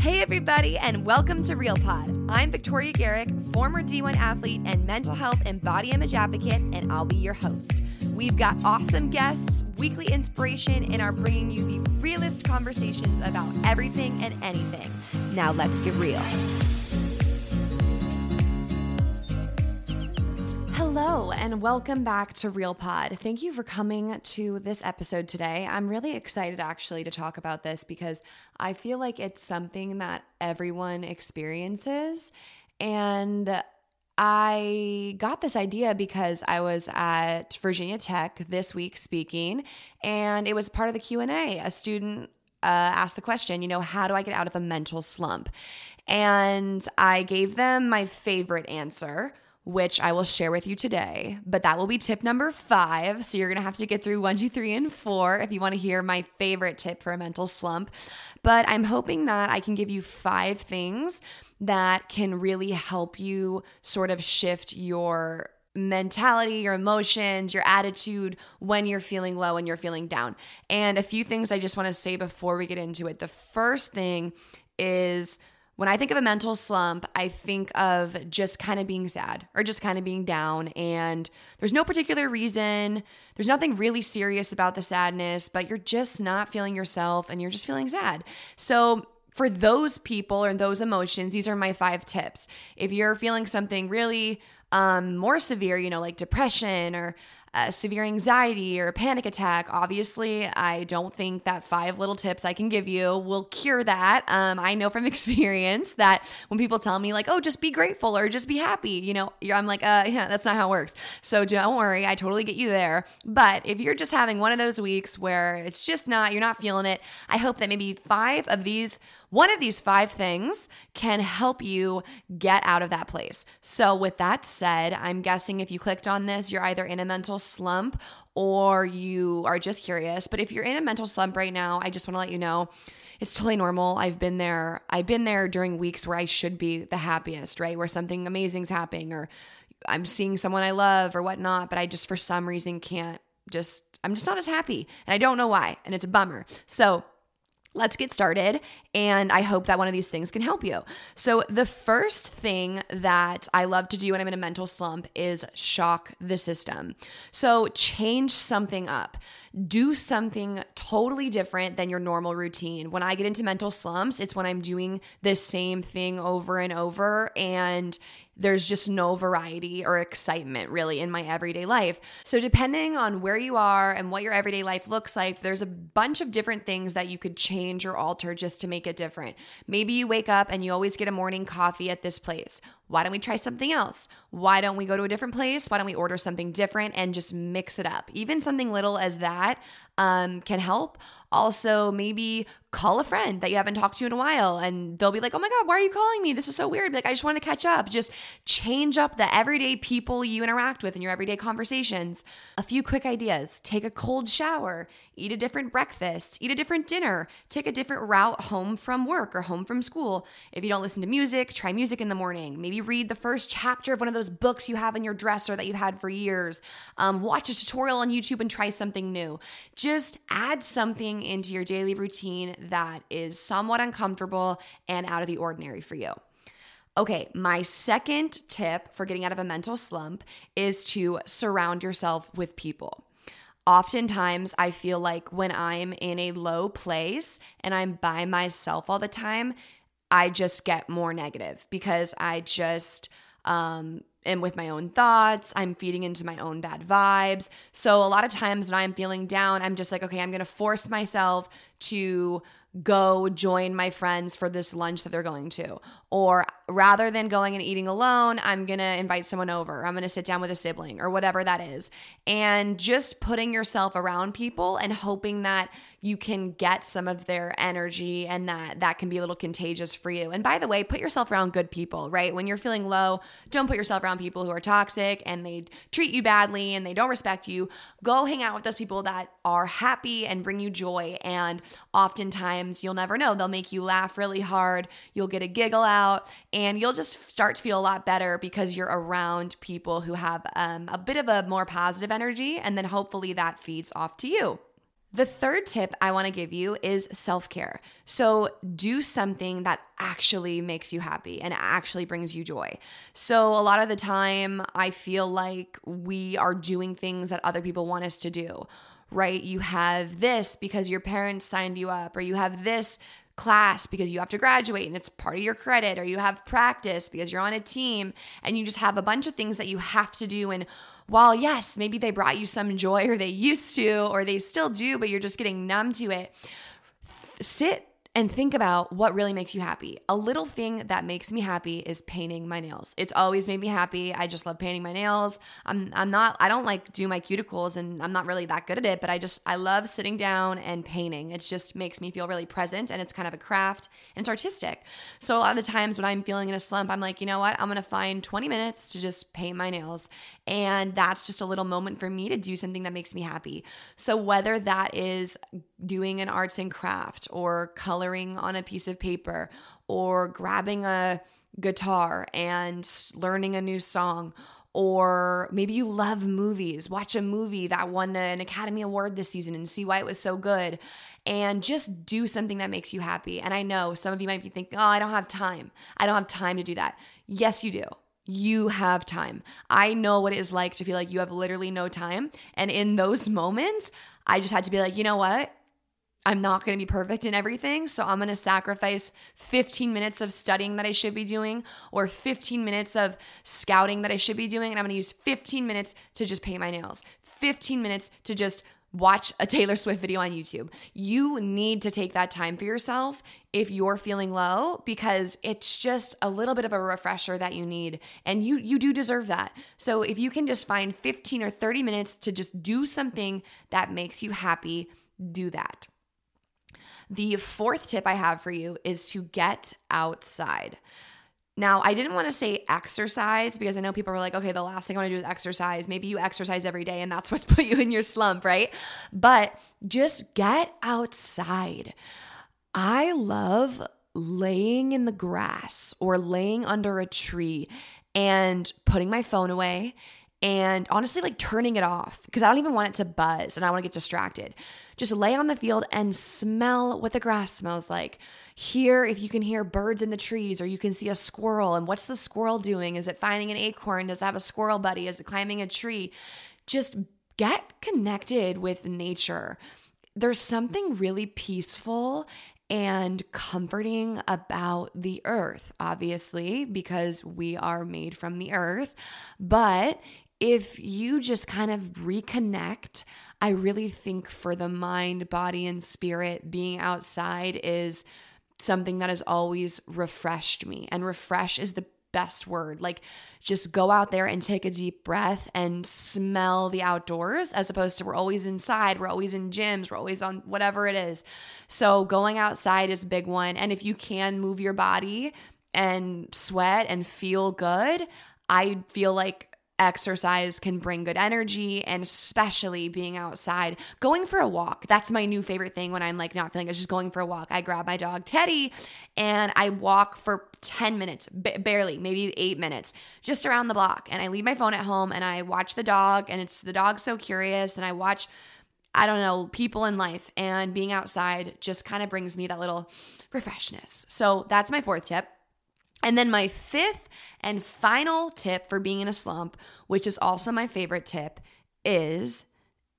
Hey, everybody, and welcome to Real Pod. I'm Victoria Garrick, former D1 athlete and mental health and body image advocate, and I'll be your host. We've got awesome guests, weekly inspiration, and are bringing you the realest conversations about everything and anything. Now, let's get real. Hello, and welcome back to Real Pod. Thank you for coming to this episode today. I'm really excited actually to talk about this because I feel like it's something that everyone experiences. And I got this idea because I was at Virginia Tech this week speaking, and it was part of the Q&A. A student uh, asked the question, you know, how do I get out of a mental slump? And I gave them my favorite answer, which I will share with you today. But that will be tip number five. So you're to have to get through one, two, three, and four if you want to hear my favorite tip for a mental slump. But I'm hoping that I can give you five things that can really help you sort of shift your mentality, your emotions, your attitude when you're feeling low and you're feeling down. And a few things I just want to say before we get into it. The first thing is when I think of a mental slump, I think of just kind of being sad or just kind of being down. And there's no particular reason. There's nothing really serious about the sadness, but you're just not feeling yourself and you're just feeling sad. So, for those people or those emotions, these are my five tips. If you're feeling something really um, more severe, you know, like depression or uh, severe anxiety or a panic attack, obviously, I don't think that five little tips I can give you will cure that. Um, I know from experience that when people tell me, like, oh, just be grateful or just be happy, you know, I'm like, uh, yeah, that's not how it works. So don't worry, I totally get you there. But if you're just having one of those weeks where it's just not, you're not feeling it, I hope that maybe five of these one of these five things can help you get out of that place. So, with that said, I'm guessing if you clicked on this, you're either in a mental slump or you are just curious. But if you're in a mental slump right now, I just want to let you know it's totally normal. I've been there. I've been there during weeks where I should be the happiest, right? Where something amazing's happening or I'm seeing someone I love or whatnot, but I just for some reason can't just, I'm just not as happy. And I don't know why. And it's a bummer. So, Let's get started. And I hope that one of these things can help you. So, the first thing that I love to do when I'm in a mental slump is shock the system. So, change something up. Do something totally different than your normal routine. When I get into mental slumps, it's when I'm doing the same thing over and over. And there's just no variety or excitement really in my everyday life. So, depending on where you are and what your everyday life looks like, there's a bunch of different things that you could change or alter just to make it different. Maybe you wake up and you always get a morning coffee at this place. Why don't we try something else? Why don't we go to a different place? Why don't we order something different and just mix it up? Even something little as that um, can help. Also, maybe call a friend that you haven't talked to in a while and they'll be like, oh my God, why are you calling me? This is so weird. Like, I just want to catch up. Just change up the everyday people you interact with in your everyday conversations. A few quick ideas take a cold shower, eat a different breakfast, eat a different dinner, take a different route home from work or home from school. If you don't listen to music, try music in the morning. Maybe read the first chapter of one of those books you have in your dresser that you've had for years. Um, watch a tutorial on YouTube and try something new. Just add something into your daily routine that is somewhat uncomfortable and out of the ordinary for you. Okay, my second tip for getting out of a mental slump is to surround yourself with people. oftentimes I feel like when I'm in a low place and I'm by myself all the time, I just get more negative because I just um am with my own thoughts. I'm feeding into my own bad vibes. So a lot of times when I'm feeling down, I'm just like, okay, I'm going to force myself to go join my friends for this lunch that they're going to. Or rather than going and eating alone, I'm going to invite someone over. I'm going to sit down with a sibling or whatever that is. And just putting yourself around people and hoping that you can get some of their energy and that that can be a little contagious for you. And by the way, put yourself around good people, right? When you're feeling low, don't put yourself around people who are toxic and they treat you badly and they don't respect you. Go hang out with those people that are happy and bring you joy. And oftentimes, you'll never know, they'll make you laugh really hard. You'll get a giggle out and you'll just start to feel a lot better because you're around people who have um, a bit of a more positive energy. And then hopefully that feeds off to you. The third tip I want to give you is self care. So, do something that actually makes you happy and actually brings you joy. So, a lot of the time, I feel like we are doing things that other people want us to do, right? You have this because your parents signed you up, or you have this class because you have to graduate and it's part of your credit, or you have practice because you're on a team, and you just have a bunch of things that you have to do. And while yes, maybe they brought you some joy or they used to or they still do, but you're just getting numb to it, sit and think about what really makes you happy. A little thing that makes me happy is painting my nails. It's always made me happy. I just love painting my nails. I'm I'm not I don't like do my cuticles and I'm not really that good at it, but I just I love sitting down and painting. It just makes me feel really present and it's kind of a craft and it's artistic. So a lot of the times when I'm feeling in a slump, I'm like, "You know what? I'm going to find 20 minutes to just paint my nails." And that's just a little moment for me to do something that makes me happy. So whether that is doing an arts and craft or coloring on a piece of paper or grabbing a guitar and learning a new song or maybe you love movies watch a movie that won an academy award this season and see why it was so good and just do something that makes you happy. And i know some of you might be thinking oh i don't have time. I don't have time to do that. Yes you do you have time. I know what it is like to feel like you have literally no time. And in those moments, I just had to be like, you know what? I'm not going to be perfect in everything. So I'm going to sacrifice 15 minutes of studying that I should be doing or 15 minutes of scouting that I should be doing. And I'm going to use 15 minutes to just paint my nails, 15 minutes to just watch a Taylor Swift video on YouTube. You need to take that time for yourself if you're feeling low because it's just a little bit of a refresher that you need and you you do deserve that. So if you can just find 15 or 30 minutes to just do something that makes you happy, do that. The fourth tip I have for you is to get outside. Now, I didn't want to say exercise because I know people are like, okay, the last thing I want to do is exercise. Maybe you exercise every day and that's what's put you in your slump, right? But just get outside. I love laying in the grass or laying under a tree and putting my phone away and honestly like turning it off because I don't even want it to buzz and I want to get distracted. Just lay on the field and smell what the grass smells like. Hear if you can hear birds in the trees or you can see a squirrel and what's the squirrel doing? Is it finding an acorn? Does it have a squirrel buddy? Is it climbing a tree? Just get connected with nature. There's something really peaceful and comforting about the earth, obviously, because we are made from the earth. But if you just kind of reconnect, I really think for the mind, body, and spirit, being outside is something that has always refreshed me. And refresh is the best word. Like, just go out there and take a deep breath and smell the outdoors, as opposed to we're always inside, we're always in gyms, we're always on whatever it is. So, going outside is a big one. And if you can move your body and sweat and feel good, I feel like exercise can bring good energy and especially being outside going for a walk that's my new favorite thing when i'm like not feeling it's just going for a walk i grab my dog teddy and i walk for 10 minutes b- barely maybe 8 minutes just around the block and i leave my phone at home and i watch the dog and it's the dog so curious and i watch I don't know, people in life and being outside just kind of brings me that little refreshness. So that's my fourth tip. And then my fifth and final tip for being in a slump, which is also my favorite tip, is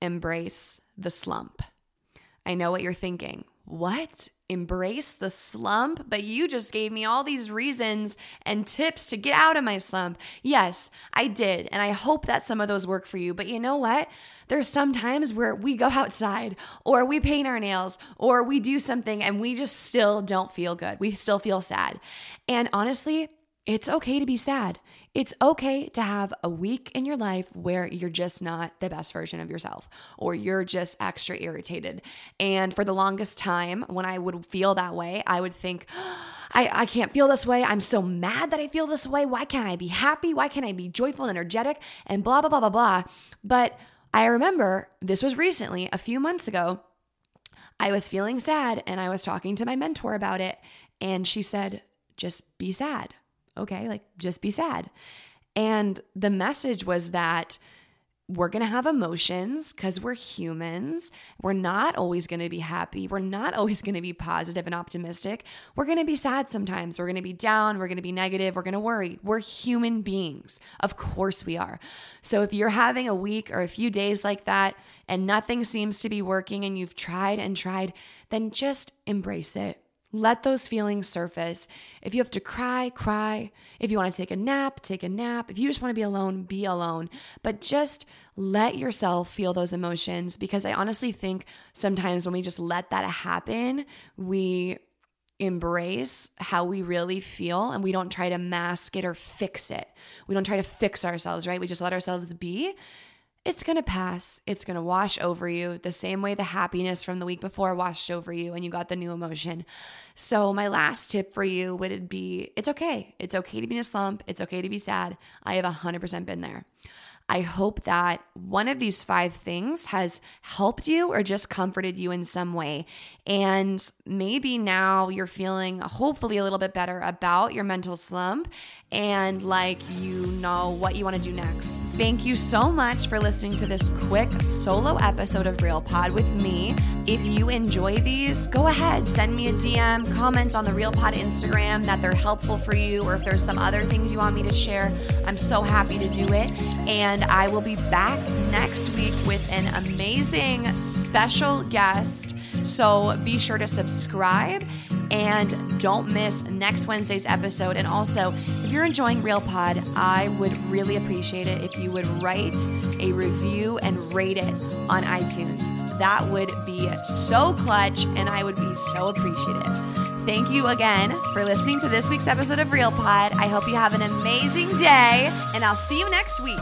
embrace the slump. I know what you're thinking. What? Embrace the slump? But you just gave me all these reasons and tips to get out of my slump. Yes, I did. And I hope that some of those work for you. But you know what? There's some times where we go outside or we paint our nails or we do something and we just still don't feel good. We still feel sad. And honestly, it's okay to be sad. It's okay to have a week in your life where you're just not the best version of yourself or you're just extra irritated. And for the longest time, when I would feel that way, I would think, I, I can't feel this way. I'm so mad that I feel this way. Why can't I be happy? Why can't I be joyful and energetic? And blah, blah, blah, blah, blah. But I remember this was recently, a few months ago. I was feeling sad and I was talking to my mentor about it. And she said, just be sad okay, like just be sad. And the message was that we're going to have emotions because we're humans. We're not always going to be happy. We're not always going to be positive and optimistic. We're going to be sad sometimes. We're going to be down. We're going to be negative. We're going to worry. We're human beings. Of course we are. So if you're having a week or a few days like that and nothing seems to be working and you've tried and tried, then just embrace it. Let those feelings surface. If you have to cry, cry. If you want to take a nap, take a nap. If you just want to be alone, be alone. But just let yourself feel those emotions because I honestly think sometimes when we just let that happen, we embrace how we really feel and we don't try to mask it or fix it. We don't try to fix ourselves, right? We just let ourselves be it's going to pass. It's going to wash over you the same way the happiness from the week before washed over you and you got the new emotion. So, my last tip for you would be it's okay. It's okay to be in a slump. It's okay to be sad. I have 100% been there. I hope that one of these five things has helped you or just comforted you in some way. And maybe now you're feeling hopefully a little bit better about your mental slump and like you know what you want to do next. Thank you so much for listening to this quick solo episode of Real Pod with me. If you enjoy these, go ahead, send me a DM, comment on the Real Pod Instagram that they're helpful for you, or if there's some other things you want me to share, I'm so happy to do it. And I will be back next week with an amazing special guest. So be sure to subscribe and don't miss next Wednesday's episode. And also, you're enjoying Real Pod, I would really appreciate it if you would write a review and rate it on iTunes. That would be so clutch, and I would be so appreciative. Thank you again for listening to this week's episode of Real Pod. I hope you have an amazing day, and I'll see you next week.